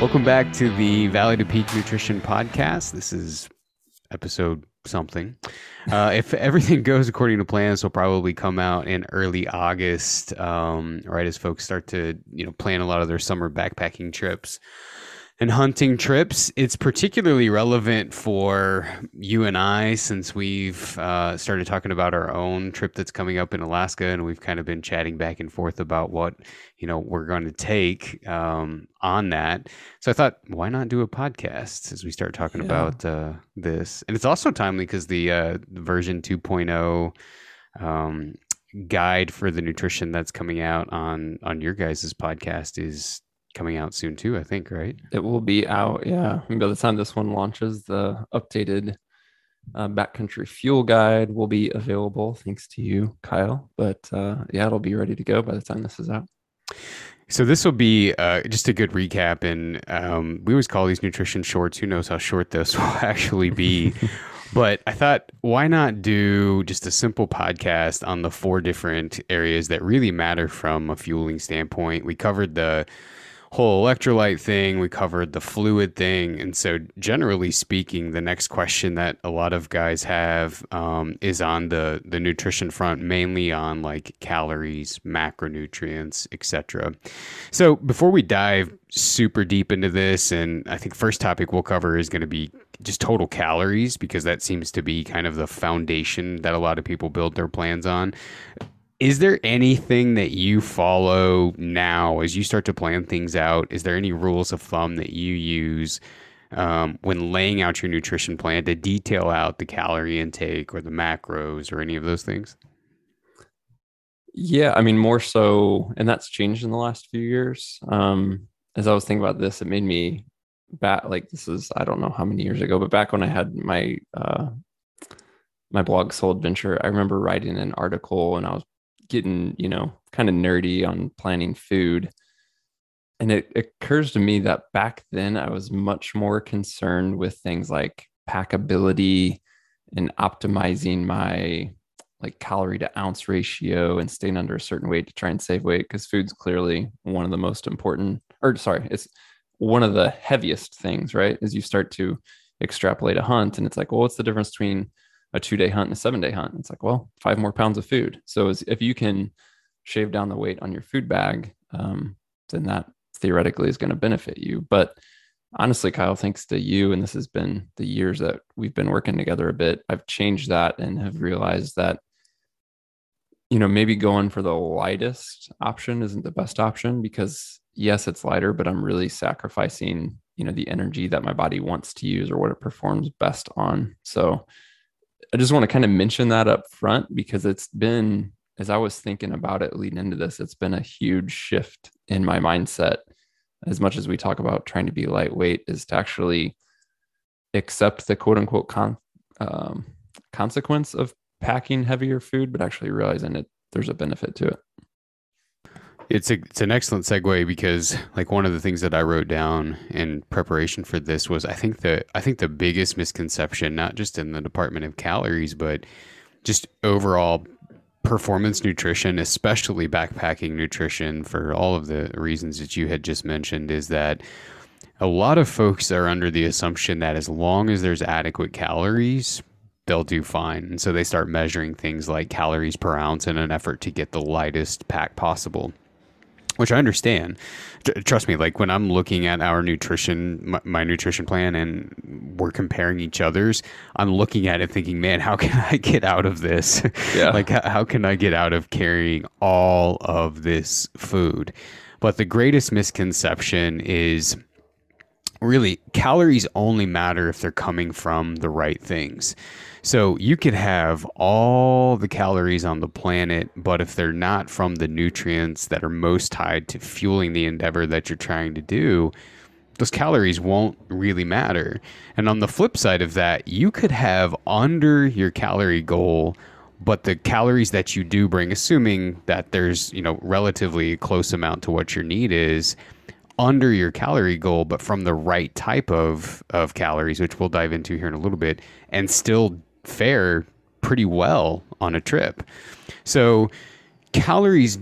Welcome back to the Valley to Peak Nutrition podcast. This is episode something. Uh, if everything goes according to plan, this will probably come out in early August, um, right as folks start to you know plan a lot of their summer backpacking trips and hunting trips. It's particularly relevant for you and I since we've uh, started talking about our own trip that's coming up in Alaska, and we've kind of been chatting back and forth about what you know we're going to take um, on that. So I thought, why not do a podcast as we start talking yeah. about uh, this? And it's also timely because the, uh, version 2.0 um, guide for the nutrition that's coming out on on your guys' podcast is coming out soon too, I think, right? It will be out, yeah. And by the time this one launches, the updated uh, backcountry fuel guide will be available thanks to you, Kyle. But uh, yeah, it'll be ready to go by the time this is out. So this will be uh, just a good recap, and um, we always call these nutrition shorts. Who knows how short this will actually be? but I thought, why not do just a simple podcast on the four different areas that really matter from a fueling standpoint? We covered the whole electrolyte thing. We covered the fluid thing. And so, generally speaking, the next question that a lot of guys have um, is on the, the nutrition front, mainly on like calories, macronutrients, etc. So, before we dive super deep into this, and I think first topic we'll cover is going to be just total calories because that seems to be kind of the foundation that a lot of people build their plans on is there anything that you follow now as you start to plan things out? Is there any rules of thumb that you use um, when laying out your nutrition plan to detail out the calorie intake or the macros or any of those things? Yeah, I mean, more so, and that's changed in the last few years. Um, as I was thinking about this, it made me back like this is I don't know how many years ago, but back when I had my uh, my blog Soul Adventure, I remember writing an article and I was getting, you know, kind of nerdy on planning food. And it occurs to me that back then I was much more concerned with things like packability and optimizing my like calorie to ounce ratio and staying under a certain weight to try and save weight because food's clearly one of the most important or sorry it's one of the heaviest things right as you start to extrapolate a hunt and it's like well what's the difference between a two day hunt and a seven day hunt. It's like, well, five more pounds of food. So if you can shave down the weight on your food bag, um, then that theoretically is going to benefit you. But honestly, Kyle, thanks to you, and this has been the years that we've been working together a bit, I've changed that and have realized that, you know, maybe going for the lightest option isn't the best option because yes, it's lighter, but I'm really sacrificing, you know, the energy that my body wants to use or what it performs best on. So I just want to kind of mention that up front because it's been, as I was thinking about it leading into this, it's been a huge shift in my mindset. As much as we talk about trying to be lightweight, is to actually accept the quote unquote con, um, consequence of packing heavier food, but actually realizing it there's a benefit to it. It's a it's an excellent segue because like one of the things that I wrote down in preparation for this was I think the I think the biggest misconception not just in the department of calories but just overall performance nutrition especially backpacking nutrition for all of the reasons that you had just mentioned is that a lot of folks are under the assumption that as long as there's adequate calories they'll do fine. And so they start measuring things like calories per ounce in an effort to get the lightest pack possible which I understand. Trust me, like when I'm looking at our nutrition, my, my, nutrition plan, and we're comparing each other's, I'm looking at it thinking, man, how can I get out of this? Yeah. like, how, how can I get out of carrying all of this food? But the greatest misconception is really calories only matter if they're coming from the right things. So you could have all the calories on the planet, but if they're not from the nutrients that are most tied to fueling the endeavor that you're trying to do, those calories won't really matter. And on the flip side of that, you could have under your calorie goal, but the calories that you do bring, assuming that there's, you know, relatively close amount to what your need is, under your calorie goal, but from the right type of, of calories, which we'll dive into here in a little bit, and still fare pretty well on a trip. So calories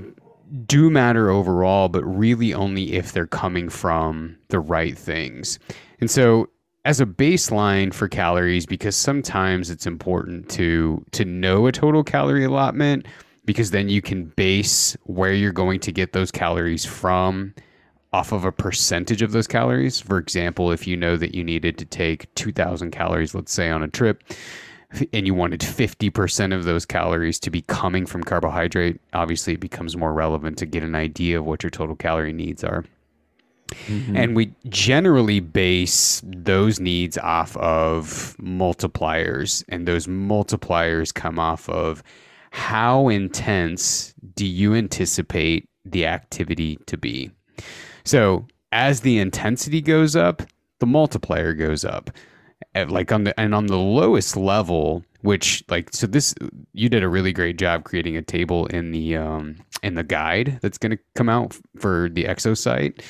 do matter overall, but really only if they're coming from the right things. And so as a baseline for calories because sometimes it's important to to know a total calorie allotment because then you can base where you're going to get those calories from off of a percentage of those calories. For example, if you know that you needed to take 2000 calories let's say on a trip and you wanted 50% of those calories to be coming from carbohydrate, obviously it becomes more relevant to get an idea of what your total calorie needs are. Mm-hmm. And we generally base those needs off of multipliers, and those multipliers come off of how intense do you anticipate the activity to be? So, as the intensity goes up, the multiplier goes up. At like on the and on the lowest level, which like so this you did a really great job creating a table in the um in the guide that's going to come out for the Exo site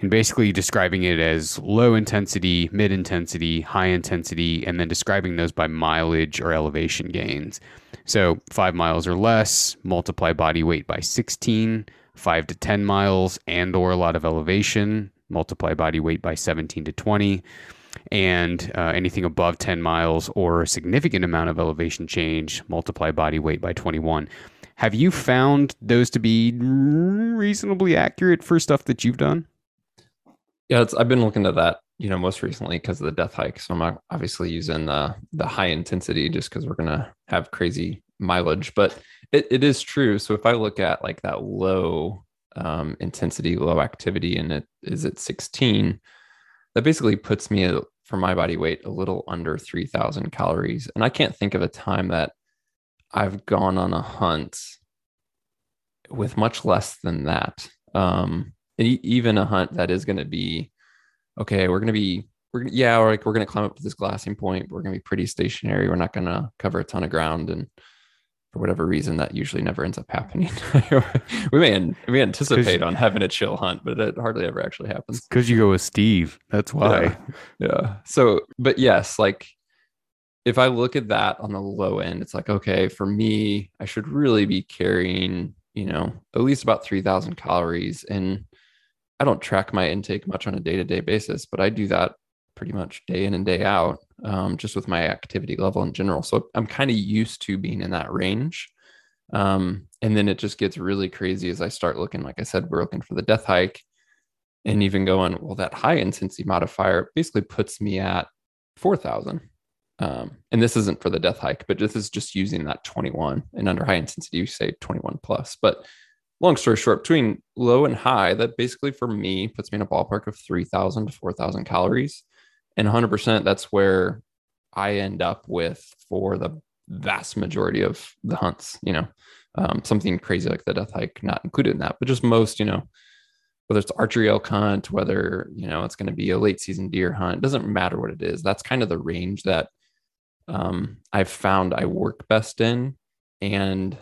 and basically describing it as low intensity, mid intensity, high intensity, and then describing those by mileage or elevation gains. So five miles or less, multiply body weight by 16, five to 10 miles and or a lot of elevation, multiply body weight by 17 to 20 and uh, anything above 10 miles or a significant amount of elevation change, multiply body weight by 21. Have you found those to be reasonably accurate for stuff that you've done? Yeah, I've been looking at that, you know, most recently because of the death hike. So I'm obviously using the the high intensity just because we're gonna have crazy mileage. But it, it is true. So if I look at like that low um, intensity, low activity, and it is at 16, that basically puts me at, for my body weight a little under 3,000 calories. And I can't think of a time that I've gone on a hunt with much less than that. Um, even a hunt that is going to be okay we're going to be we're yeah like we're going to climb up to this glassing point we're going to be pretty stationary we're not going to cover a ton of ground and for whatever reason that usually never ends up happening. We may we anticipate on having a chill hunt but it hardly ever actually happens. Because you go with steve that's why. Yeah. yeah. So but yes like if i look at that on the low end it's like okay for me i should really be carrying you know at least about 3000 calories. And I don't track my intake much on a day to day basis, but I do that pretty much day in and day out, um, just with my activity level in general. So I'm kind of used to being in that range. Um, and then it just gets really crazy as I start looking, like I said, we're looking for the death hike and even going, well, that high intensity modifier basically puts me at 4,000. Um, and this isn't for the death hike, but this is just using that 21 and under high intensity, you say 21 plus. But long story short, between low and high, that basically for me puts me in a ballpark of 3,000 to 4,000 calories. And 100%, that's where I end up with for the vast majority of the hunts, you know, um, something crazy like the death hike, not included in that, but just most, you know, whether it's archery elk hunt, whether, you know, it's going to be a late season deer hunt, doesn't matter what it is. That's kind of the range that um, I've found I work best in. And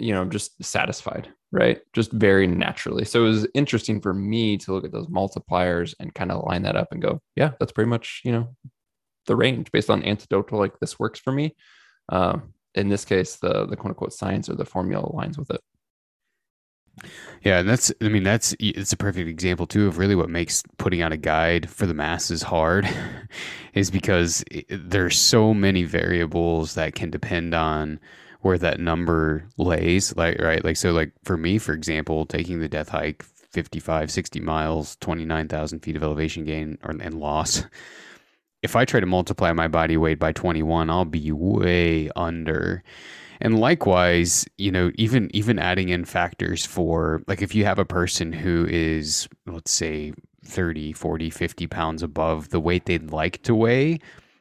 you know, just satisfied, right? Just very naturally. So it was interesting for me to look at those multipliers and kind of line that up and go, yeah, that's pretty much, you know, the range based on anecdotal, like this works for me. Um, in this case, the the quote unquote science or the formula aligns with it. Yeah, and that's I mean that's it's a perfect example too of really what makes putting out a guide for the masses hard is because there's so many variables that can depend on where that number lays like right? Like so like for me for example taking the death hike 55 60 miles 29000 feet of elevation gain or, and loss if i try to multiply my body weight by 21 i'll be way under. And likewise you know even even adding in factors for like if you have a person who is let's say 30 40 50 pounds above the weight they'd like to weigh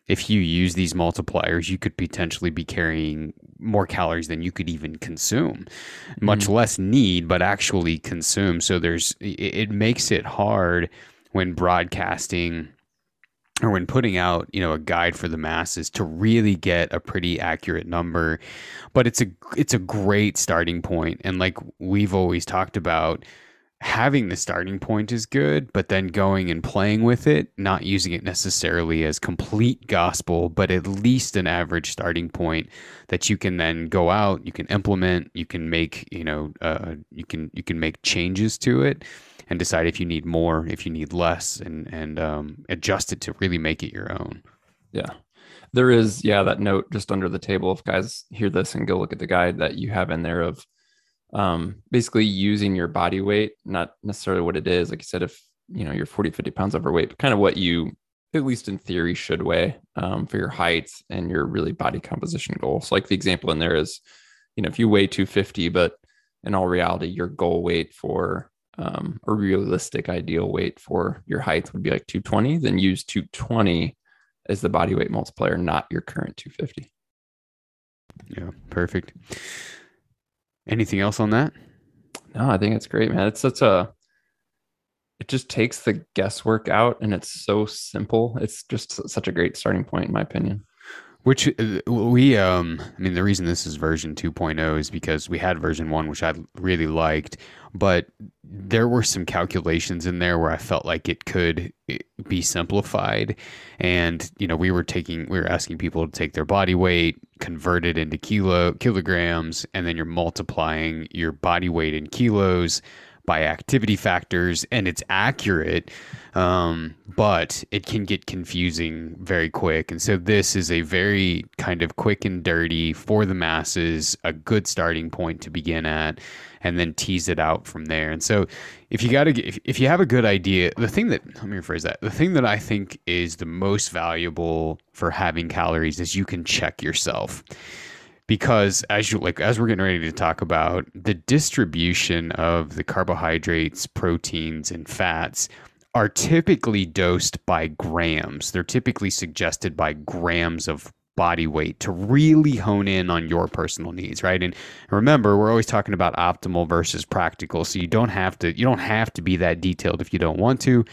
if you use these multipliers, you could potentially be carrying more calories than you could even consume, mm-hmm. much less need, but actually consume. So there's, it, it makes it hard when broadcasting or when putting out you know a guide for the masses to really get a pretty accurate number but it's a it's a great starting point and like we've always talked about having the starting point is good, but then going and playing with it, not using it necessarily as complete gospel, but at least an average starting point that you can then go out, you can implement, you can make, you know, uh, you can you can make changes to it and decide if you need more, if you need less, and and um, adjust it to really make it your own. Yeah. There is, yeah, that note just under the table. If guys hear this and go look at the guide that you have in there of um, basically using your body weight, not necessarily what it is. Like you said, if you know you're 40, 50 pounds overweight, but kind of what you, at least in theory, should weigh um, for your height and your really body composition goal. So, like the example in there is, you know, if you weigh 250, but in all reality, your goal weight for um, a realistic ideal weight for your height would be like 220, then use 220 as the body weight multiplier, not your current 250. Yeah, perfect. Anything else on that? No, I think it's great, man. It's such a it just takes the guesswork out and it's so simple. It's just such a great starting point in my opinion. Which uh, we, um, I mean, the reason this is version 2.0 is because we had version one, which I really liked, but there were some calculations in there where I felt like it could eh, be simplified. And, you know, we were taking, we were asking people to take their body weight, convert it into kilo, kilograms, and then you're multiplying your body weight in kilos by activity factors and it's accurate um, but it can get confusing very quick. And so this is a very kind of quick and dirty for the masses a good starting point to begin at and then tease it out from there. And so if you got to if, if you have a good idea the thing that let me rephrase that. The thing that i think is the most valuable for having calories is you can check yourself because as you like as we're getting ready to talk about the distribution of the carbohydrates proteins and fats are typically dosed by grams. They're typically suggested by grams of body weight to really hone in on your personal needs right? And remember we're always talking about optimal versus practical so you don't have to you don't have to be that detailed if you don't want to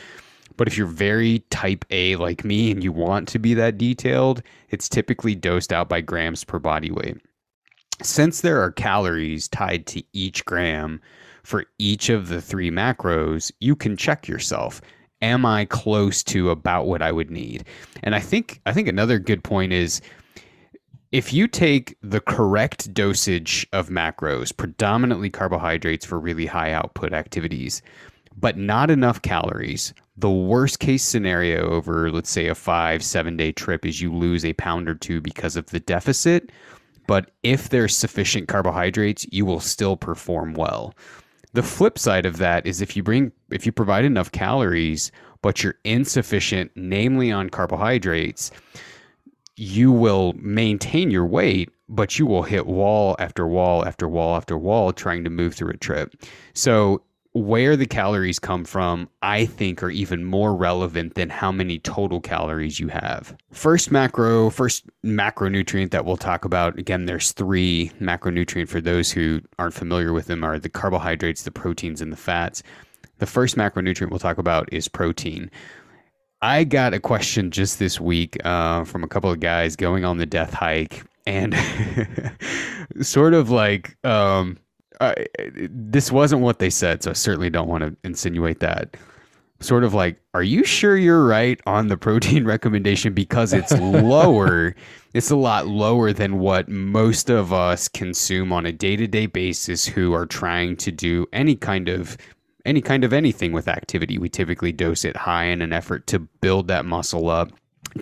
but if you're very type A like me and you want to be that detailed, it's typically dosed out by grams per body weight. Since there are calories tied to each gram for each of the three macros, you can check yourself. Am I close to about what I would need? And I think I think another good point is if you take the correct dosage of macros, predominantly carbohydrates for really high output activities, but not enough calories, the worst case scenario over, let's say, a five, seven day trip is you lose a pound or two because of the deficit. But if there's sufficient carbohydrates, you will still perform well. The flip side of that is if you bring, if you provide enough calories, but you're insufficient, namely on carbohydrates, you will maintain your weight, but you will hit wall after wall after wall after wall trying to move through a trip. So where the calories come from, I think, are even more relevant than how many total calories you have. First macro, first macronutrient that we'll talk about. Again, there's three macronutrient for those who aren't familiar with them are the carbohydrates, the proteins, and the fats. The first macronutrient we'll talk about is protein. I got a question just this week uh, from a couple of guys going on the death hike and sort of like um, uh, this wasn't what they said, so I certainly don't want to insinuate that. Sort of like, are you sure you're right on the protein recommendation because it's lower? it's a lot lower than what most of us consume on a day-to-day basis who are trying to do any kind of any kind of anything with activity. We typically dose it high in an effort to build that muscle up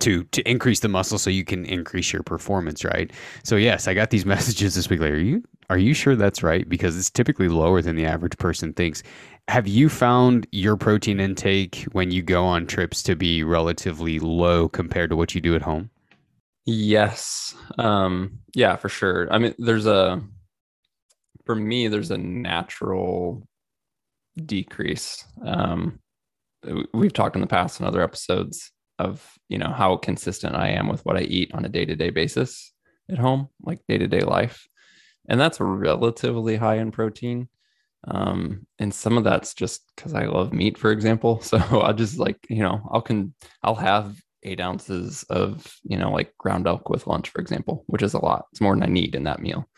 to to increase the muscle so you can increase your performance, right? So yes, I got these messages this week. Like, are you are you sure that's right? Because it's typically lower than the average person thinks. Have you found your protein intake when you go on trips to be relatively low compared to what you do at home? Yes. Um, yeah, for sure. I mean, there's a for me, there's a natural decrease. Um, we've talked in the past in other episodes of you know how consistent I am with what I eat on a day to day basis at home, like day to day life, and that's relatively high in protein. Um, and some of that's just because I love meat, for example. So I just like you know I'll can I'll have eight ounces of you know like ground elk with lunch, for example, which is a lot. It's more than I need in that meal.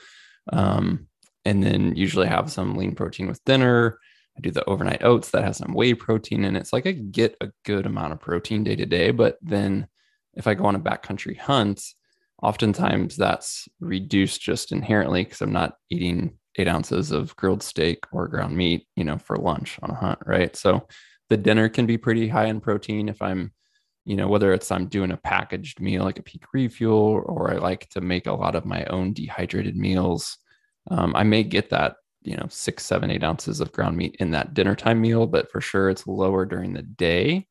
Um, and then usually have some lean protein with dinner I do the overnight oats that has some whey protein and it's like I get a good amount of protein day to day. But then if I go on a backcountry hunt, oftentimes that's reduced just inherently because I'm not eating eight ounces of grilled steak or ground meat, you know, for lunch on a hunt, right? So the dinner can be pretty high in protein if I'm, you know, whether it's I'm doing a packaged meal like a peak refuel or I like to make a lot of my own dehydrated meals. Um, I may get that, you know, six, seven, eight ounces of ground meat in that dinner time meal, but for sure it's lower during the day.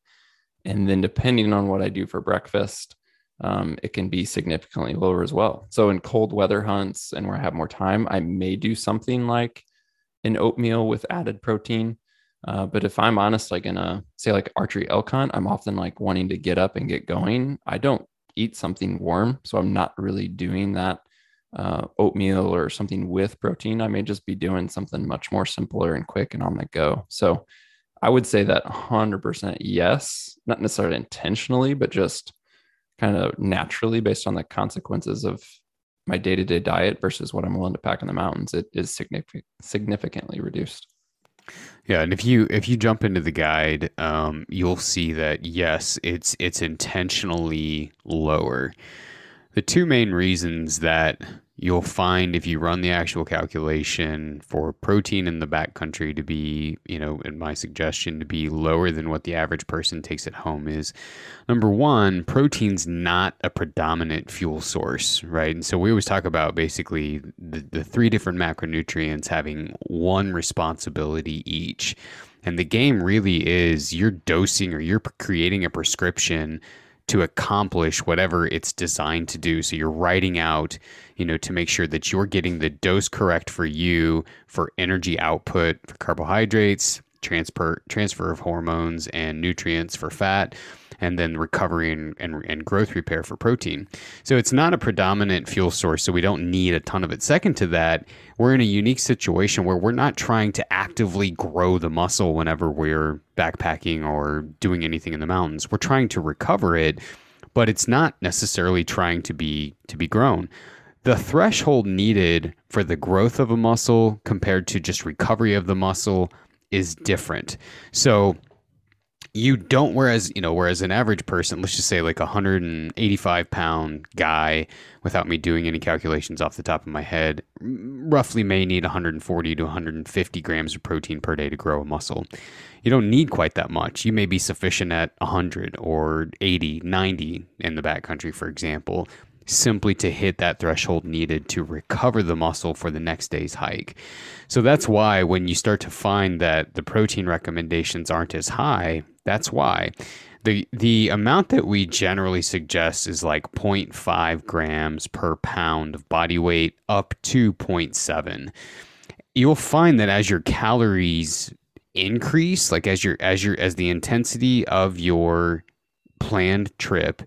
And then depending on what I do for breakfast, um, it can be significantly lower as well. So in cold weather hunts and where I have more time, I may do something like an oatmeal with added protein. Uh, but if I'm honest, like in a say like archery elk hunt, I'm often like wanting to get up and get going. I don't eat something warm, so I'm not really doing that uh, oatmeal or something with protein. I may just be doing something much more simpler and quick and on the go. So I would say that 100% yes, not necessarily intentionally, but just kind of naturally based on the consequences of my day-to-day diet versus what I'm willing to pack in the mountains, it is significant, significantly reduced. Yeah, and if you if you jump into the guide, um, you'll see that yes, it's it's intentionally lower. The two main reasons that you'll find if you run the actual calculation for protein in the backcountry to be, you know, in my suggestion, to be lower than what the average person takes at home is number one, protein's not a predominant fuel source, right? And so we always talk about basically the, the three different macronutrients having one responsibility each. And the game really is you're dosing or you're creating a prescription to accomplish whatever it's designed to do. So you're writing out, you know, to make sure that you're getting the dose correct for you for energy output for carbohydrates, transfer transfer of hormones and nutrients for fat and then recovery and, and, and, growth repair for protein. So it's not a predominant fuel source, so we don't need a ton of it. Second to that, we're in a unique situation where we're not trying to actively grow the muscle whenever we're backpacking or doing anything in the mountains. We're trying to recover it, but it's not necessarily trying to be to be grown. The threshold needed for the growth of a muscle compared to just recovery of the muscle is different. So you don't whereas you know whereas an average person let's just say like a 185 pound guy without me doing any calculations off the top of my head roughly may need 140 to 150 grams of protein per day to grow a muscle. You don't need quite that much. You may be sufficient at 100 or 80 90 in the backcountry for example simply to hit that threshold needed to recover the muscle for the next day's hike. So that's why when you start to find that the protein recommendations aren't as high, that's why. The, the amount that we generally suggest is like 0.5 grams per pound of body weight up to 0.7. You'll find that as your calories increase, like as your as your as the intensity of your planned trip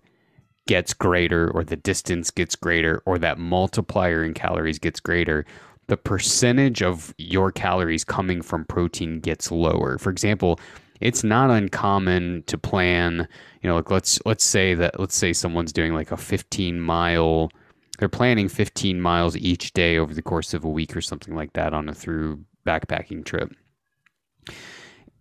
gets greater or the distance gets greater or that multiplier in calories gets greater, the percentage of your calories coming from protein gets lower. For example, it's not uncommon to plan, you know, like let's let's say that let's say someone's doing like a 15 mile they're planning 15 miles each day over the course of a week or something like that on a through backpacking trip.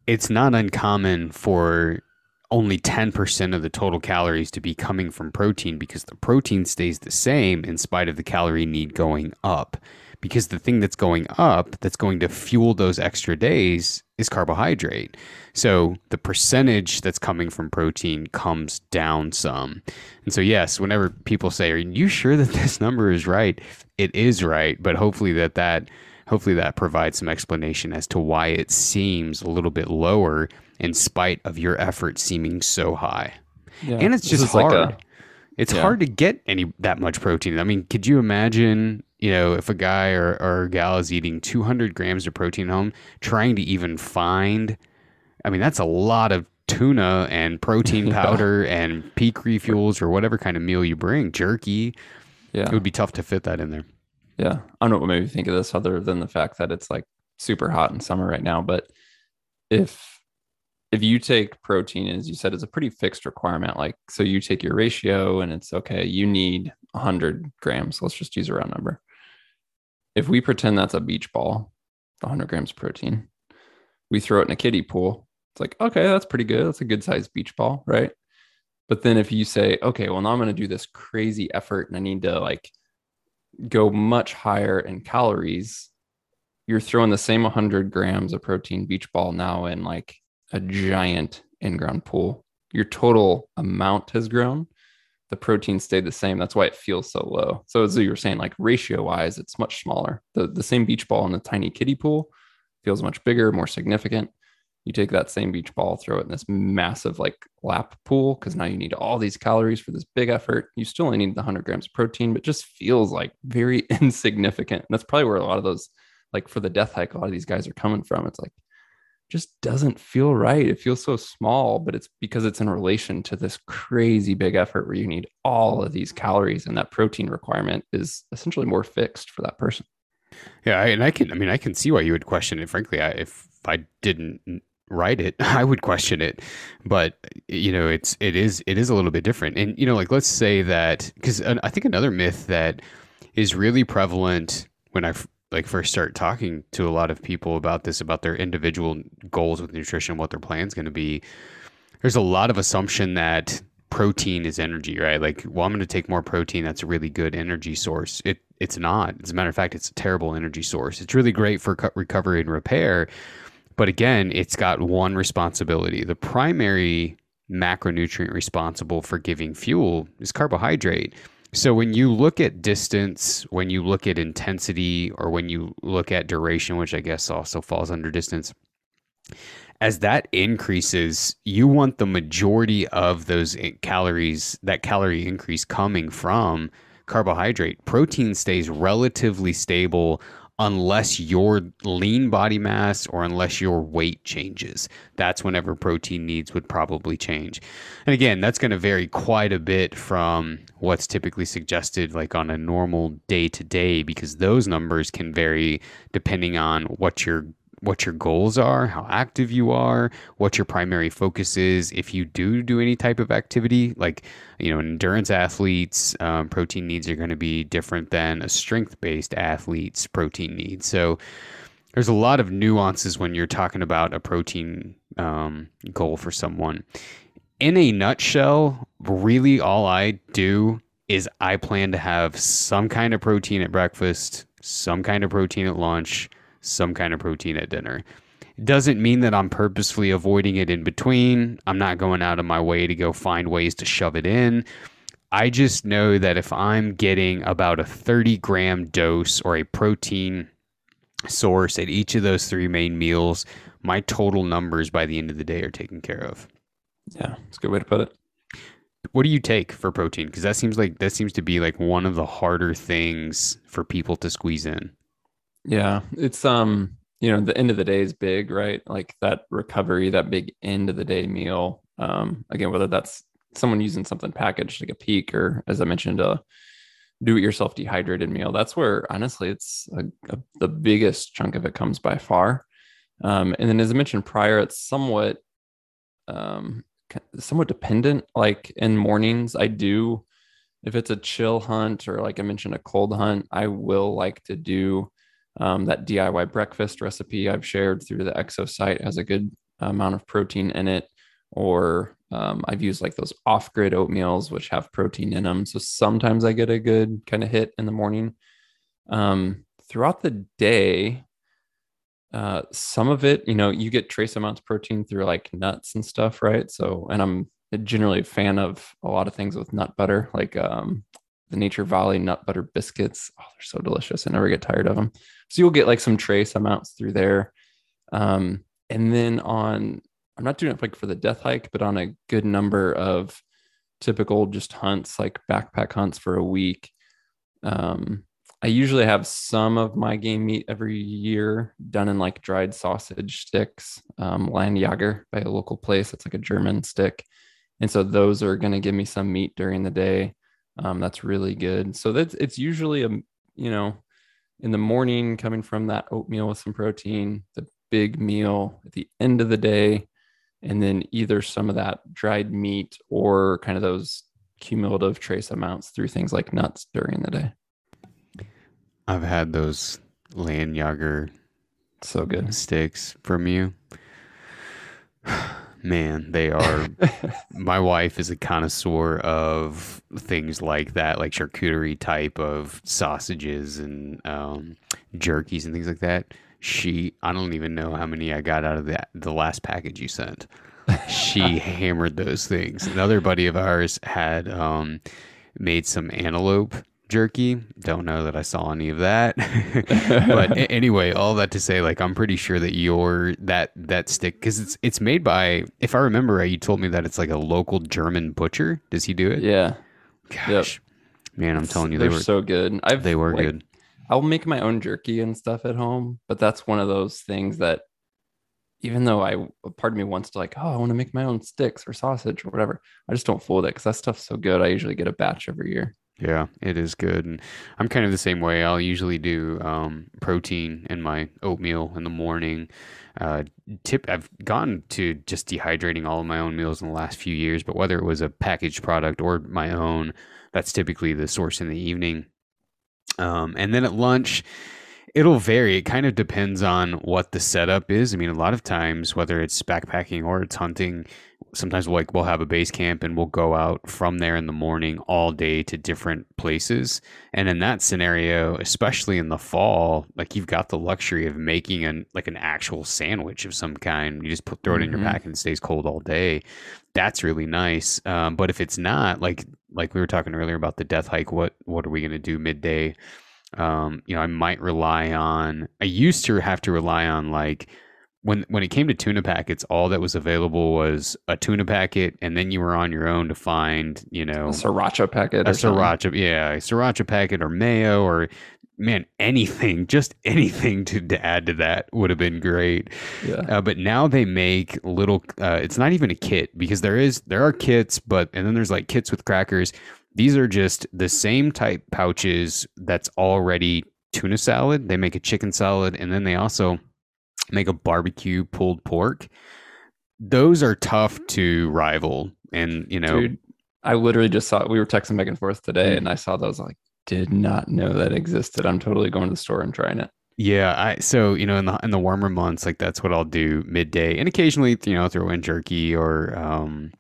It's not uncommon for only 10% of the total calories to be coming from protein because the protein stays the same in spite of the calorie need going up. Because the thing that's going up, that's going to fuel those extra days, is carbohydrate. So the percentage that's coming from protein comes down some. And so, yes, whenever people say, Are you sure that this number is right? It is right, but hopefully that that. Hopefully that provides some explanation as to why it seems a little bit lower in spite of your effort seeming so high. Yeah. And it's just hard. Like a, it's yeah. hard to get any that much protein. I mean, could you imagine, you know, if a guy or, or a gal is eating 200 grams of protein home, trying to even find, I mean, that's a lot of tuna and protein powder and peak refuels or whatever kind of meal you bring, jerky. Yeah. It would be tough to fit that in there. Yeah. I don't know what made me think of this other than the fact that it's like super hot in summer right now. But if if you take protein, as you said, it's a pretty fixed requirement. Like, so you take your ratio and it's okay, you need 100 grams. Let's just use a round number. If we pretend that's a beach ball, 100 grams of protein, we throw it in a kiddie pool. It's like, okay, that's pretty good. That's a good sized beach ball, right? But then if you say, okay, well, now I'm going to do this crazy effort and I need to like go much higher in calories, you're throwing the same 100 grams of protein beach ball now in like a giant in ground pool. Your total amount has grown. The protein stayed the same. That's why it feels so low. So as you were saying, like ratio wise, it's much smaller. The the same beach ball in the tiny kiddie pool feels much bigger, more significant. You take that same beach ball, throw it in this massive like lap pool because now you need all these calories for this big effort. You still only need the 100 grams of protein, but just feels like very insignificant. And that's probably where a lot of those, like for the death hike, a lot of these guys are coming from. It's like just doesn't feel right. It feels so small, but it's because it's in relation to this crazy big effort where you need all of these calories and that protein requirement is essentially more fixed for that person. Yeah, and I can. I mean, I can see why you would question it. Frankly, I, if I didn't write it, I would question it. But you know, it's it is it is a little bit different. And you know, like let's say that because I think another myth that is really prevalent when I like first start talking to a lot of people about this about their individual goals with nutrition what their plan's going to be. There's a lot of assumption that protein is energy right? Like well i'm going to take more protein that's a really good energy source. It it's not. As a matter of fact it's a terrible energy source. It's really great for recovery and repair but again it's got one responsibility. The primary macronutrient responsible for giving fuel is carbohydrate so when you look at distance, when you look at intensity, or when you look at duration, which I guess also falls under distance, as that increases, you want the majority of those calories, that calorie increase coming from carbohydrate. Protein stays relatively stable unless your lean body mass or unless your weight changes. That's whenever protein needs would probably change. And again, that's going to vary quite a bit from what's typically suggested like on a normal day to day because those numbers can vary depending on what your what your goals are, how active you are, what your primary focus is. If you do do any type of activity, like you know, endurance athletes, um, protein needs are going to be different than a strength-based athlete's protein needs. So there's a lot of nuances when you're talking about a protein um, goal for someone. In a nutshell, really all I do is I plan to have some kind of protein at breakfast, some kind of protein at lunch some kind of protein at dinner. It doesn't mean that I'm purposefully avoiding it in between. I'm not going out of my way to go find ways to shove it in. I just know that if I'm getting about a 30 gram dose or a protein source at each of those three main meals, my total numbers by the end of the day are taken care of. Yeah, it's a good way to put it. What do you take for protein? Because that seems like that seems to be like one of the harder things for people to squeeze in. Yeah, it's um, you know, the end of the day is big, right? Like that recovery, that big end of the day meal. Um, again, whether that's someone using something packaged like a peak or as I mentioned, a do it yourself dehydrated meal. That's where honestly it's a, a, the biggest chunk of it comes by far. Um, and then as I mentioned prior, it's somewhat um somewhat dependent. Like in mornings, I do if it's a chill hunt or like I mentioned a cold hunt, I will like to do um, that DIY breakfast recipe I've shared through the Exo site has a good amount of protein in it. Or um, I've used like those off grid oatmeals, which have protein in them. So sometimes I get a good kind of hit in the morning. Um, throughout the day, uh, some of it, you know, you get trace amounts of protein through like nuts and stuff, right? So, and I'm generally a fan of a lot of things with nut butter, like um, the Nature Valley nut butter biscuits. Oh, they're so delicious. I never get tired of them. So you'll get like some trace amounts through there. Um, and then on, I'm not doing it like for the death hike, but on a good number of typical just hunts, like backpack hunts for a week. Um, I usually have some of my game meat every year done in like dried sausage sticks, um, Landjager by a local place. It's like a German stick. And so those are going to give me some meat during the day. Um, that's really good. So that's it's usually a you know in the morning coming from that oatmeal with some protein, the big meal at the end of the day, and then either some of that dried meat or kind of those cumulative trace amounts through things like nuts during the day. I've had those Landjager So good. sticks from you. Man, they are. my wife is a connoisseur of things like that, like charcuterie type of sausages and um, jerkies and things like that. She, I don't even know how many I got out of that the last package you sent. She hammered those things. Another buddy of ours had um, made some antelope jerky. Don't know that I saw any of that. but anyway, all that to say, like I'm pretty sure that your that that stick because it's it's made by if I remember right, you told me that it's like a local German butcher. Does he do it? yeah. Gosh, man, I'm telling you, they They're were so good. I've they were like, good. I'll make my own jerky and stuff at home, but that's one of those things that even though I part of me wants to like, oh, I want to make my own sticks or sausage or whatever, I just don't fool with it because that stuff's so good. I usually get a batch every year. Yeah, it is good. And I'm kind of the same way. I'll usually do um, protein in my oatmeal in the morning. Uh, tip I've gone to just dehydrating all of my own meals in the last few years, but whether it was a packaged product or my own, that's typically the source in the evening. Um, and then at lunch, it'll vary. It kind of depends on what the setup is. I mean, a lot of times, whether it's backpacking or it's hunting, sometimes we'll, like we'll have a base camp and we'll go out from there in the morning all day to different places. And in that scenario, especially in the fall, like you've got the luxury of making an like an actual sandwich of some kind. You just put throw it in your Mhm. pack and it stays cold all day. That's really nice. Um, but if it's not, like like we were talking earlier about the death hike, what what are we gonna do midday? Um, you know, I might rely on. I used to have to rely on like when when it came to tuna packets, all that was available was a tuna packet, and then you were on your own to find, you know A sriracha packet. a or something. sriracha, yeah, a sriracha packet or mayo or man, anything, just anything to, to add to that would have been great. Yeah. Uh, but now they make little. Uh, it's not even a kit because there is there are kits, but and then there's like kits with crackers. These are just the same type pouches that's already tuna salad. They make a chicken salad, and then they also make a barbecue pulled pork. Those are tough to rival, and you know, Dude, I literally just saw we were texting back and forth today, and I saw those. Like, did not know that existed. I'm totally going to the store and trying it. Yeah, I so you know in the in the warmer months, like that's what I'll do midday, and occasionally you know throw in jerky or um,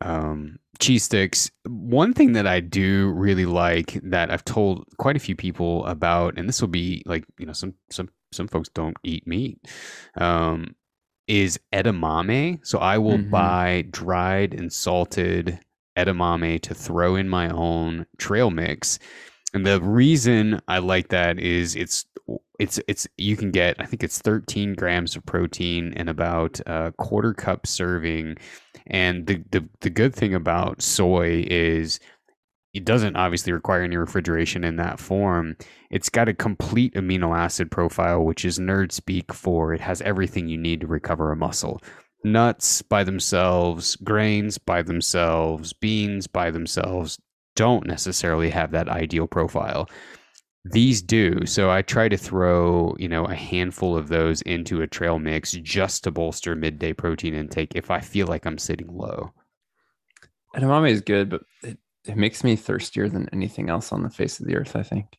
um, cheese sticks. One thing that I do really like that I've told quite a few people about, and this will be like you know some some some folks don't eat meat, um, is edamame. So I will Mhm. buy dried and salted edamame to throw in my own trail mix. And the reason I like that is it's it's it's you can get I think it's 13 grams of protein in about a quarter cup serving. And the the the good thing about soy is it doesn't obviously require any refrigeration in that form. It's got a complete amino acid profile, which is nerd speak for it has everything you need to recover a muscle. Nuts by themselves, grains by themselves, beans by themselves don't necessarily have that ideal profile. These do. So I try to throw, you know, a handful of those into a trail mix just to bolster midday protein intake if I feel like I'm sitting low. Edamame is good, but it, it makes me thirstier than anything else on the face of the earth. I think.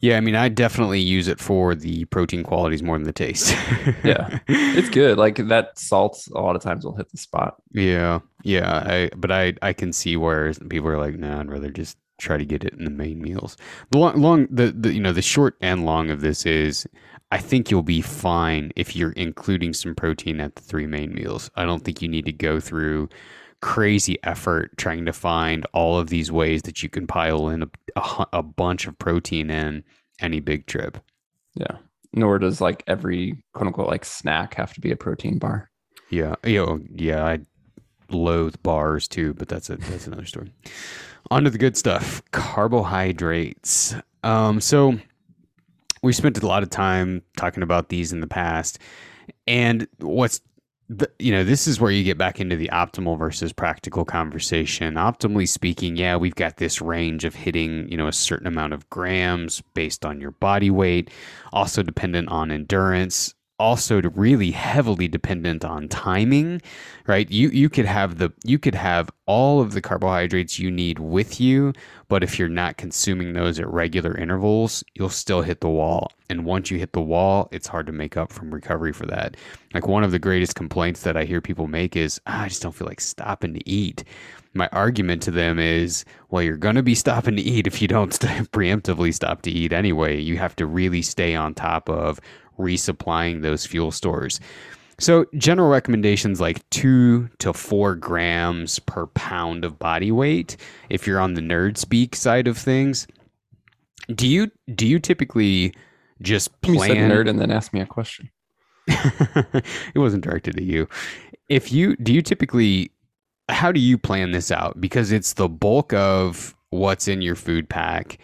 Yeah, I mean, I definitely use it for the protein qualities more than the taste. Yeah. It's good. Like that salt, a lot of times will hit the spot. Yeah, yeah. I but I I can see where people are like, nah, I'd rather just try to get it in the main meals. The long, long the, the you know the short and long of this is, I think you'll be fine if you're including some protein at the three main meals. I don't think you need to go through crazy effort trying to find all of these ways that you can pile in a, a, a bunch of protein in any big trip. Yeah. Nor does like every quote unquote like snack have to be a protein bar. Yeah, you know, yeah, I loathe bars too, but that's a that's another story. On to the good stuff, carbohydrates. Um, so we spent a lot of time talking about these in the past, and what's the, you know this is where you get back into the optimal versus practical conversation. Optimally speaking, yeah, we've got this range of hitting you know a certain amount of grams based on your body weight, also dependent on endurance also really heavily dependent on timing, right? You you could have the you could have all of the carbohydrates you need with you, but if you're not consuming those at regular intervals, you'll still hit the wall. And once you hit the wall, it's hard to make up from recovery for that. Like one of the greatest complaints that I hear people make is, ah, I just don't feel like stopping to eat. My argument to them is, well, you're going to be stopping to eat if you don't st- preemptively stop to eat anyway. You have to really stay on top of resupplying those fuel stores. So, general recommendations like two to four grams per pound of body weight. If you're on the nerd speak side of things, do you do you typically just plan? You said nerd and then ask me a question. it wasn't directed at you. If you do you typically, how do you plan this out? Because it's the bulk of what's in your food pack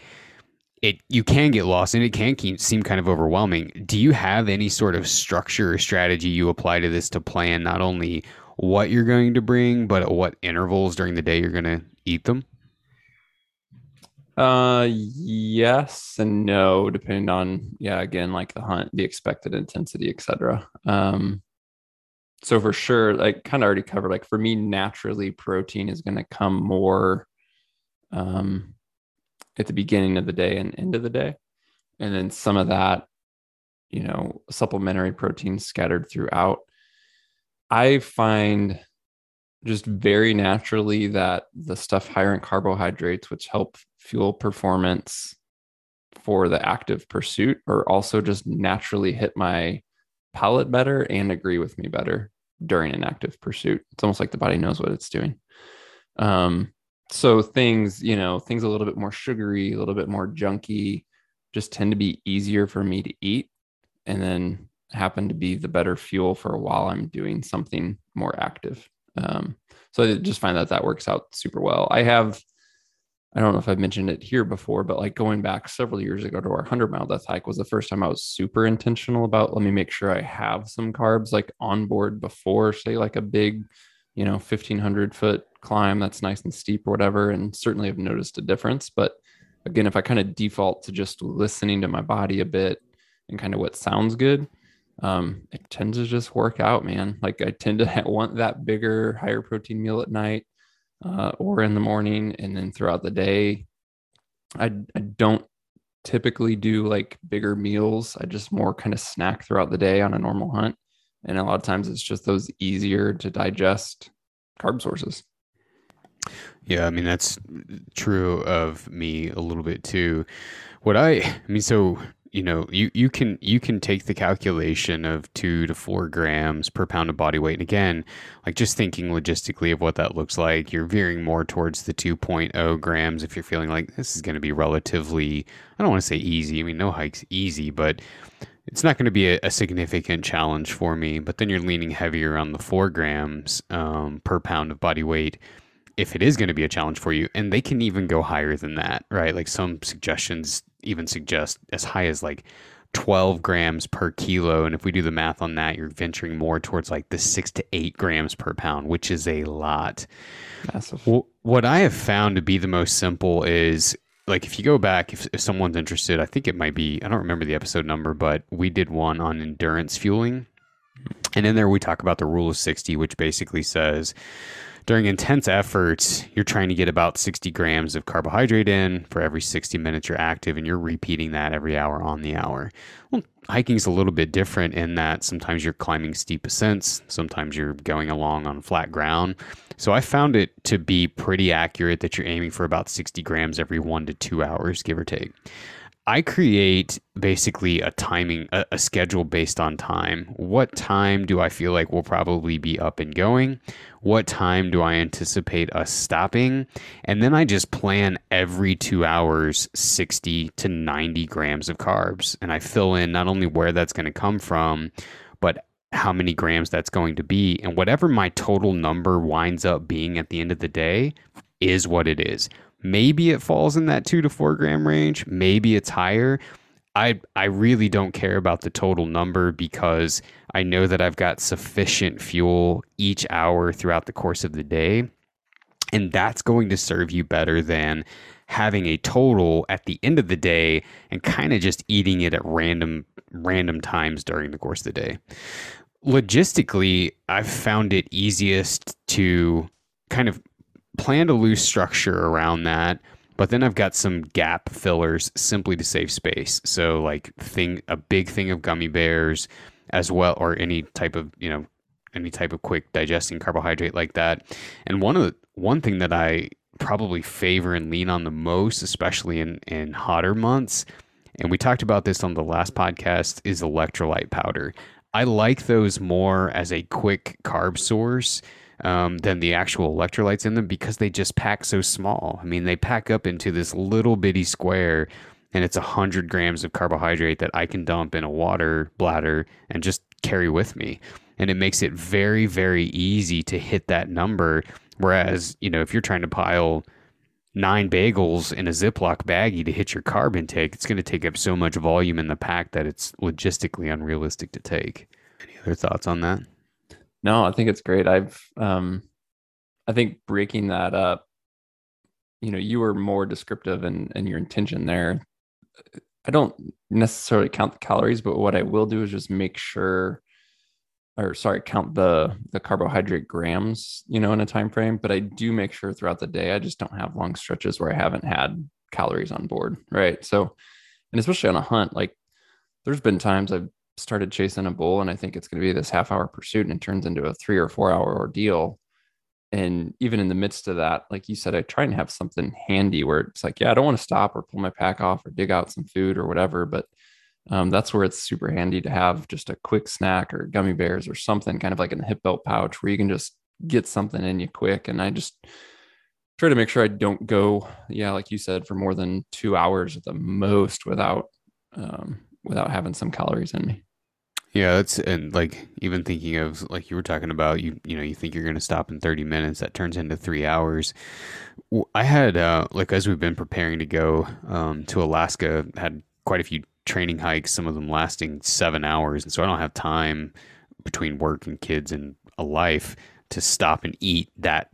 it you can get lost and it can seem kind of overwhelming. Do you have any sort of structure or strategy you apply to this to plan not only what you're going to bring, but at what intervals during the day you're going to eat them? Uh, yes and no, depending on yeah, again, like the hunt, the expected intensity, etc. Um, so for sure, like kind of already covered. Like for me, naturally, protein is going to come more um at the beginning of the day and end of the day. And then some of that, you know, supplementary protein scattered throughout. I find just very naturally that the stuff higher in carbohydrates, which help fuel performance for the active pursuit, or also just naturally hit my palate better and agree with me better during an active pursuit. It's almost like the body knows what it's doing. Um, so things you know things a little bit more sugary a little bit more junky just tend to be easier for me to eat and then happen to be the better fuel for while i'm doing something more active um, so i just find that that works out super well. I have i don't know if i've mentioned it here before but like going back several years ago to our 100 mile death hike was the first time i was super intentional about let me make sure i have some carbs like on board before say like a big you know 1500 foot climb that's nice and steep or whatever. And certainly have noticed a difference but again if i kind of default to just listening to my body a bit and kind of what sounds good um, it tends to just work out man. Like i tend to want that bigger higher protein meal at night uh, or in the morning and then throughout the day. I, I don't typically do like bigger meals. I just more kind of snack throughout the day on a normal hunt. And a lot of times it's just those easier to digest carb sources. Yeah, I mean that's true of me a little bit too. What I, I mean, so you know, you you can you can take the calculation of two to four grams per pound of body weight, and again, like just thinking logistically of what that looks like, you're veering more towards the 2.0 grams if you're feeling like this is going to be relatively. I don't want to say easy. I mean, no hike's easy, but it's not going to be a, a, significant challenge for me. But then you're leaning heavier on the four grams um, per pound of body weight if it is going to be a challenge for you. And they can even go higher than that, right? Like some suggestions even suggest as high as like 12 grams per kilo. And if we do the math on that, you're venturing more towards like the six to eight grams per pound, which is a lot. Massive. Well, what I have found to be the most simple is like if you go back, if, if someone's interested, I think it might be, I don't remember the episode number, but we did one on endurance fueling. And in there, we talk about the rule of 60, which basically says during intense efforts, you're trying to get about 60 grams of carbohydrate in for every 60 minutes you're active, and you're repeating that every hour on the hour. Well, hiking is a little bit different in that sometimes you're climbing steep ascents, sometimes you're going along on flat ground. So I found it to be pretty accurate that you're aiming for about 60 grams every one to two hours, give or take. I create basically a timing, a, a, schedule based on time. What time do I feel like we'll probably be up and going? What time do I anticipate us stopping? And then I just plan every two hours 60 to 90 grams of carbs. And I fill in not only where that's going to come from, but how many grams that's going to be. And whatever my total number winds up being at the end of the day is what it is. Maybe it falls in that two to four gram range. Maybe it's higher. I I really don't care about the total number because I know that I've got sufficient fuel each hour throughout the course of the day. And that's going to serve you better than having a total at the end of the day and kind of just eating it at random random times during the course of the day. Logistically, I've found it easiest to kind of plan a loose structure around that but then I've got some gap fillers simply to save space. So like thing a big thing of gummy bears as well or any type of, you know, any type of quick digesting carbohydrate like that. And one of the one thing that I probably favor and lean on the most, especially in in hotter months, and we talked about this on the last podcast, is electrolyte powder. I like those more as a quick carb source um, than the actual electrolytes in them because they just pack so small. I mean, they pack up into this little bitty square and it's 100 grams of carbohydrate that I can dump in a water bladder and just carry with me. And it makes it very, very easy to hit that number. Whereas, you know, if you're trying to pile nine bagels in a Ziploc baggie to hit your carb intake, it's going to take up so much volume in the pack that it's logistically unrealistic to take. Any other thoughts on that? No, I think it's great. I've um I think breaking that up, you know, you were more descriptive and and your intention there. I don't necessarily count the calories, but what I will do is just make sure or sorry, count the the carbohydrate grams, you know, in a time frame, but I do make sure throughout the day I just don't have long stretches where I haven't had calories on board, right? So, and especially on a hunt, like there's been times I've started chasing a bull and I think it's going to be this half hour pursuit and it turns into a three or four hour ordeal. And even in the midst of that, like you said, I try and have something handy where it's like, yeah, I don't want to stop or pull my pack off or dig out some food or whatever. But um, that's where it's super handy to have just a quick snack or gummy bears or something kind of like in the hip belt pouch where you can just get something in you quick. And I just try to make sure I don't go, yeah, like you said, for more than two hours at the most without um, without having some calories in me. Yeah, that's and like even thinking of like you were talking about you you know you think you're going to stop in 30 minutes that turns into 3 hours. I had uh like as we've been preparing to go um to Alaska had quite a few training hikes some of them lasting 7 hours and so I don't have time between work and kids and a life to stop and eat that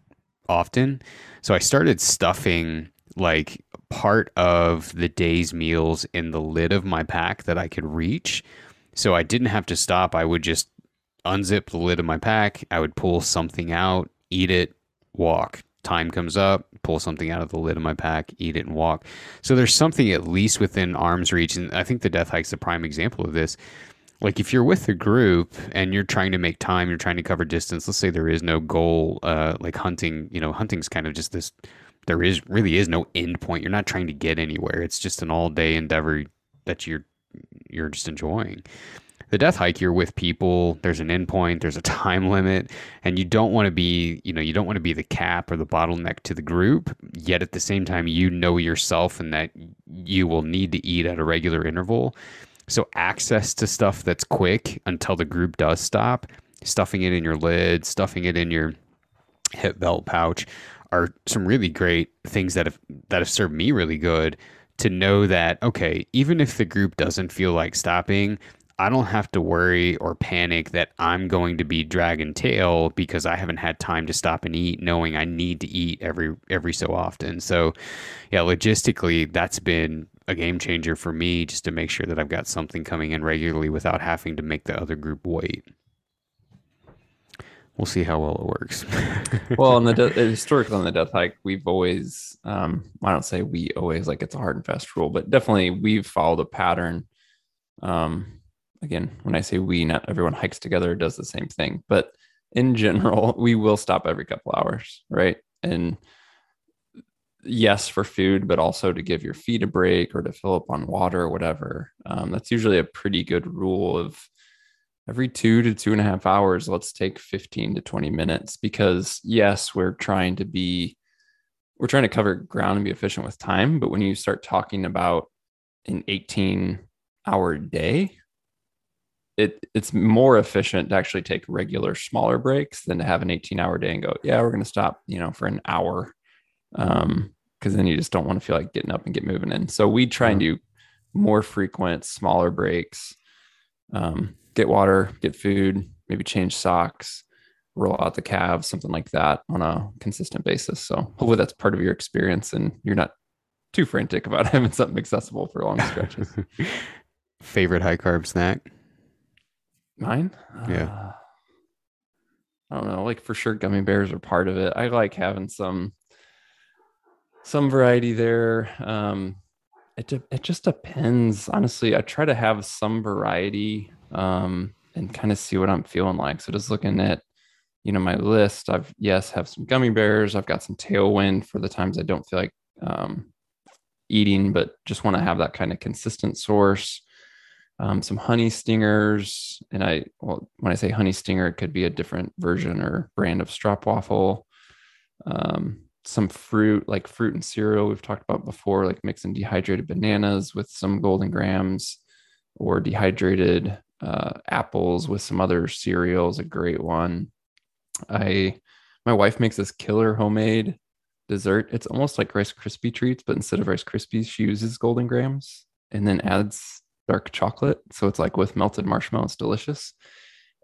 often. So I started stuffing like part of the day's meals in the lid of my pack that I could reach. So I didn't have to stop. I would just unzip the lid of my pack. I would pull something out, eat it, walk. Time comes up, pull something out of the lid of my pack, eat it, and walk. So there's something at least within arm's reach. And I think the death hike's a prime example of this. Like if you're with a group and you're trying to make time, you're trying to cover distance. Let's say there is no goal, uh, like hunting. You know, hunting's kind of just this there is really is no end point. You're not trying to get anywhere. It's just an all day endeavor that you're you're just enjoying. The death hike, you're with people. There's an end point. There's a time limit, and you don't want to be, you know, you don't want to be the cap or the bottleneck to the group. Yet at the same time, you know yourself and that you will need to eat at a regular interval. So access to stuff that's quick until the group does stop, stuffing it in your lid, stuffing it in your hip belt pouch are some really great things that have that have served me really good to know that okay, even if the group doesn't feel like stopping, I don't have to worry or panic that I'm going to be dragging tail because I haven't had time to stop and eat, knowing I need to eat every every so often. So, yeah, logistically, that's been a game changer for me just to make sure that I've got something coming in regularly without having to make the other group wait we'll see how well it works. well, on the de- historically on the death hike, we've always um, I don't say we always like it's a hard and fast rule, but definitely we've followed a pattern. Um, again, when I say we, not everyone hikes together does the same thing, but in general, we will stop every couple hours, right? And yes, for food, but also to give your feet a break or to fill up on water or whatever. Um, that's usually a pretty good rule of every two to two and a half hours, let's take 15 to 20 minutes because, yes, we're trying to be, we're trying to cover ground and be efficient with time. But when you start talking about an 18 hour day, it, it's more efficient to actually take regular smaller breaks than to have an 18 hour day and go, yeah, we're going to stop, you know, for an hour. Um, cause then you just don't want to feel like getting up and get moving in. So we try and do more frequent, smaller breaks. Um, get water, get food, maybe change socks, roll out the calves, something like that on a consistent basis. So hopefully that's part of your experience and you're not too frantic about having something accessible for long stretches. Favorite high carb snack? Mine? Yeah. Uh, I don't know. Like for sure, gummy bears are part of it. I like having some some variety there. Um, it de- it just depends. Honestly, I try to have some variety um, and kind of see what I'm feeling like. So just looking at you know my list, I've yes have some gummy bears. I've got some tailwind for the times I don't feel like um, eating, but just want to have that kind of consistent source. Um, some honey stingers, and I well, when I say honey stinger, it could be a different version or brand of stroopwafel. Um, some fruit, like fruit and cereal, we've talked about before, like mixing dehydrated bananas with some Golden Grahams, or dehydrated uh, apples with some other cereals. A great one. I my wife makes this killer homemade dessert. It's almost like Rice Krispie treats, but instead of Rice Krispies, she uses Golden Grahams and then adds dark chocolate. So it's like with melted marshmallows, delicious.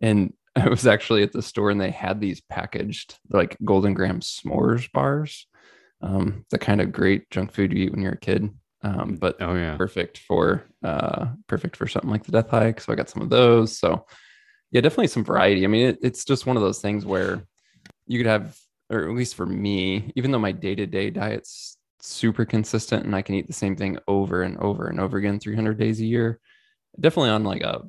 And I was actually at the store and they had these packaged like Golden Graham s'mores bars. Um, the kind of great junk food you eat when you're a kid. Um, but Oh yeah. perfect for uh perfect for something like the death hike. So I got some of those. So yeah, definitely some variety. I mean, it, it's just one of those things where you could have, or at least for me, even though my day-to-day diet's super consistent and I can eat the same thing over and over and over again 300 days a year, definitely on like a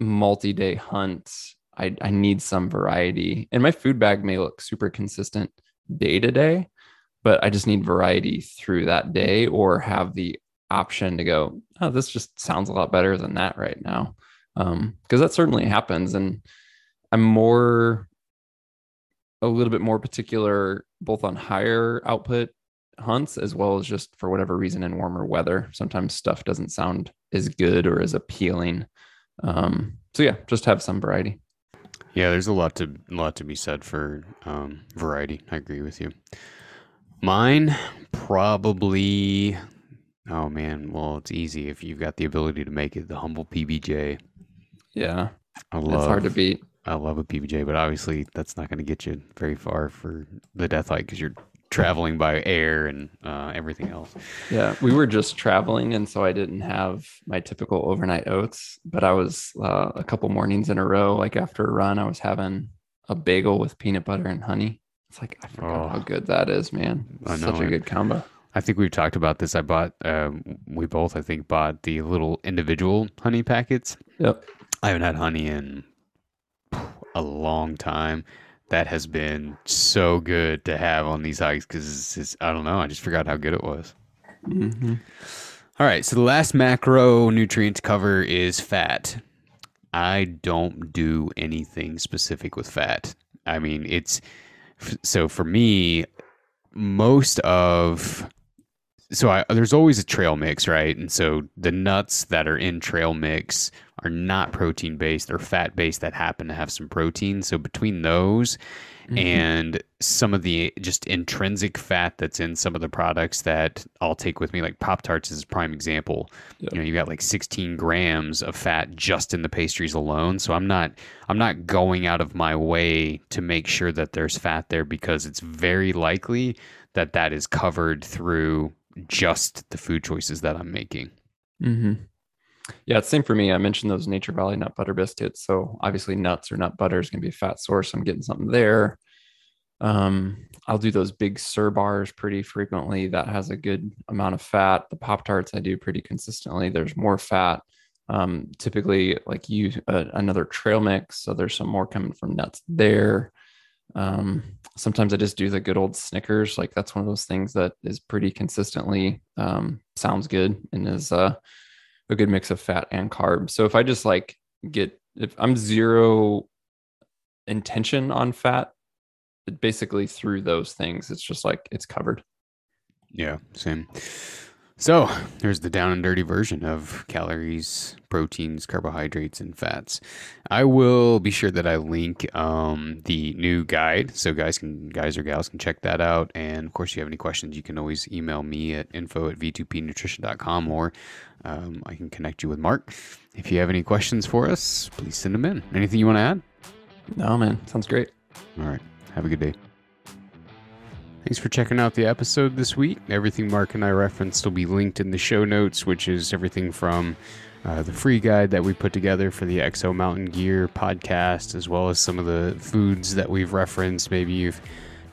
multi-day hunt, I, I need some variety. And my food bag may look super consistent day to day, but I just need variety through that day or have the option to go, oh, this just sounds a lot better than that right now. Um, because that certainly happens. And I'm more a little bit more particular both on higher output hunts as well as just for whatever reason in warmer weather. Sometimes stuff doesn't sound as good or as appealing. Um, so yeah, just have some variety. Yeah, there's a lot to lot to be said for um, variety. I agree with you. Mine probably. Oh man, well it's easy if you've got the ability to make it. The humble PBJ. Yeah, I love. it's hard to beat. I love a PBJ, but obviously that's not going to get you very far for the death hike because you're traveling by air and uh, everything else. Yeah, we were just traveling, and so I didn't have my typical overnight oats. But I was uh, a couple mornings in a row, like after a run, I was having a bagel with peanut butter and honey. It's like I forgot Oh. how good that is, man. I Such a good combo. I think we've talked about this. I bought, um, we both, I think, bought the little individual honey packets. Yep. I haven't had honey in a long time. That has been so good to have on these hikes because I don't know. I just forgot how good it was. hmm All right. So the last macro nutrient to cover is fat. I don't do anything specific with fat. I mean, it's f- so for me, most of so I, there's always a trail mix, right? And so the nuts that are in trail mix are not protein based; they're fat based that happen to have some protein. So between those Mm-hmm. and some of the just intrinsic fat that's in some of the products that I'll take with me, like Pop Tarts is a prime example. Yep. You know, you got like 16 grams of fat just in the pastries alone. So I'm not I'm not going out of my way to make sure that there's fat there because it's very likely that that is covered through just the food choices that I'm making. Mm-hmm. Yeah, it's same for me. I mentioned those Nature Valley nut butter biscuits. So obviously, nuts or nut butter is going to be a fat source. I'm getting something there. Um, I'll do those big Sir bars pretty frequently. That has a good amount of fat. The Pop Tarts I do pretty consistently. There's more fat. Um, typically, like you, uh, another trail mix. So there's some more coming from nuts there. Um, sometimes I just do the good old Snickers. Like that's one of those things that is pretty consistently um, sounds good and is uh, a good mix of fat and carbs. So if I just like get if I'm zero intention on fat, basically through those things, it's just like it's covered. Yeah, same. So there's the down and dirty version of calories, proteins, carbohydrates, and fats. I will be sure that I link um, the new guide, so guys can guys or gals can check that out. And of course, if you have any questions, you can always email me at info at v2pnutrition.com or um, I can connect you with Mark. If you have any questions for us, please send them in. Anything you want to add? No, man, sounds great. All right. Have a good day. Thanks for checking out the episode this week. Everything Mark and I referenced will be linked in the show notes, which is everything from uh, the free guide that we put together for the Exo Mountain Gear podcast, as well as some of the foods that we've referenced. Maybe you've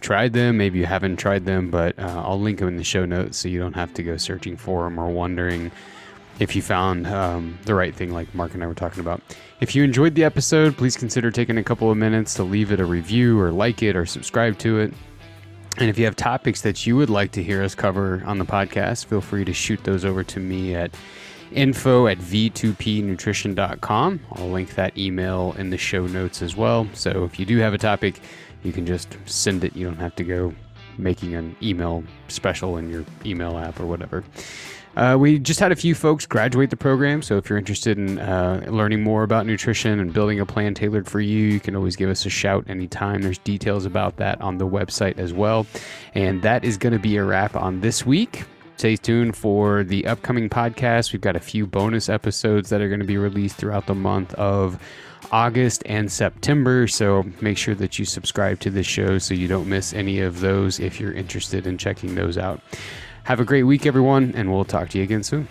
tried them, maybe you haven't tried them, but uh, I'll link them in the show notes so you don't have to go searching for them or wondering if you found um, the right thing, like Mark and I were talking about. If you enjoyed the episode, please consider taking a couple of minutes to leave it a review or like it or subscribe to it. And if you have topics that you would like to hear us cover on the podcast, feel free to shoot those over to me at info at v2pnutrition.com. I'll link that email in the show notes as well. So if you do have a topic, you can just send it. You don't have to go making an email special in your email app or whatever. Uh, we just had a few folks graduate the program, so if you're interested in uh, learning more about nutrition and building a plan tailored for you, you can always give us a shout anytime. There's details about that on the website as well. And that is going to be a wrap on this week. Stay tuned for the upcoming podcast. We've got a few bonus episodes that are going to be released throughout the month of August and September. So make sure that you subscribe to this show so you don't miss any of those if you're interested in checking those out. Have a great week, everyone, and we'll talk to you again soon.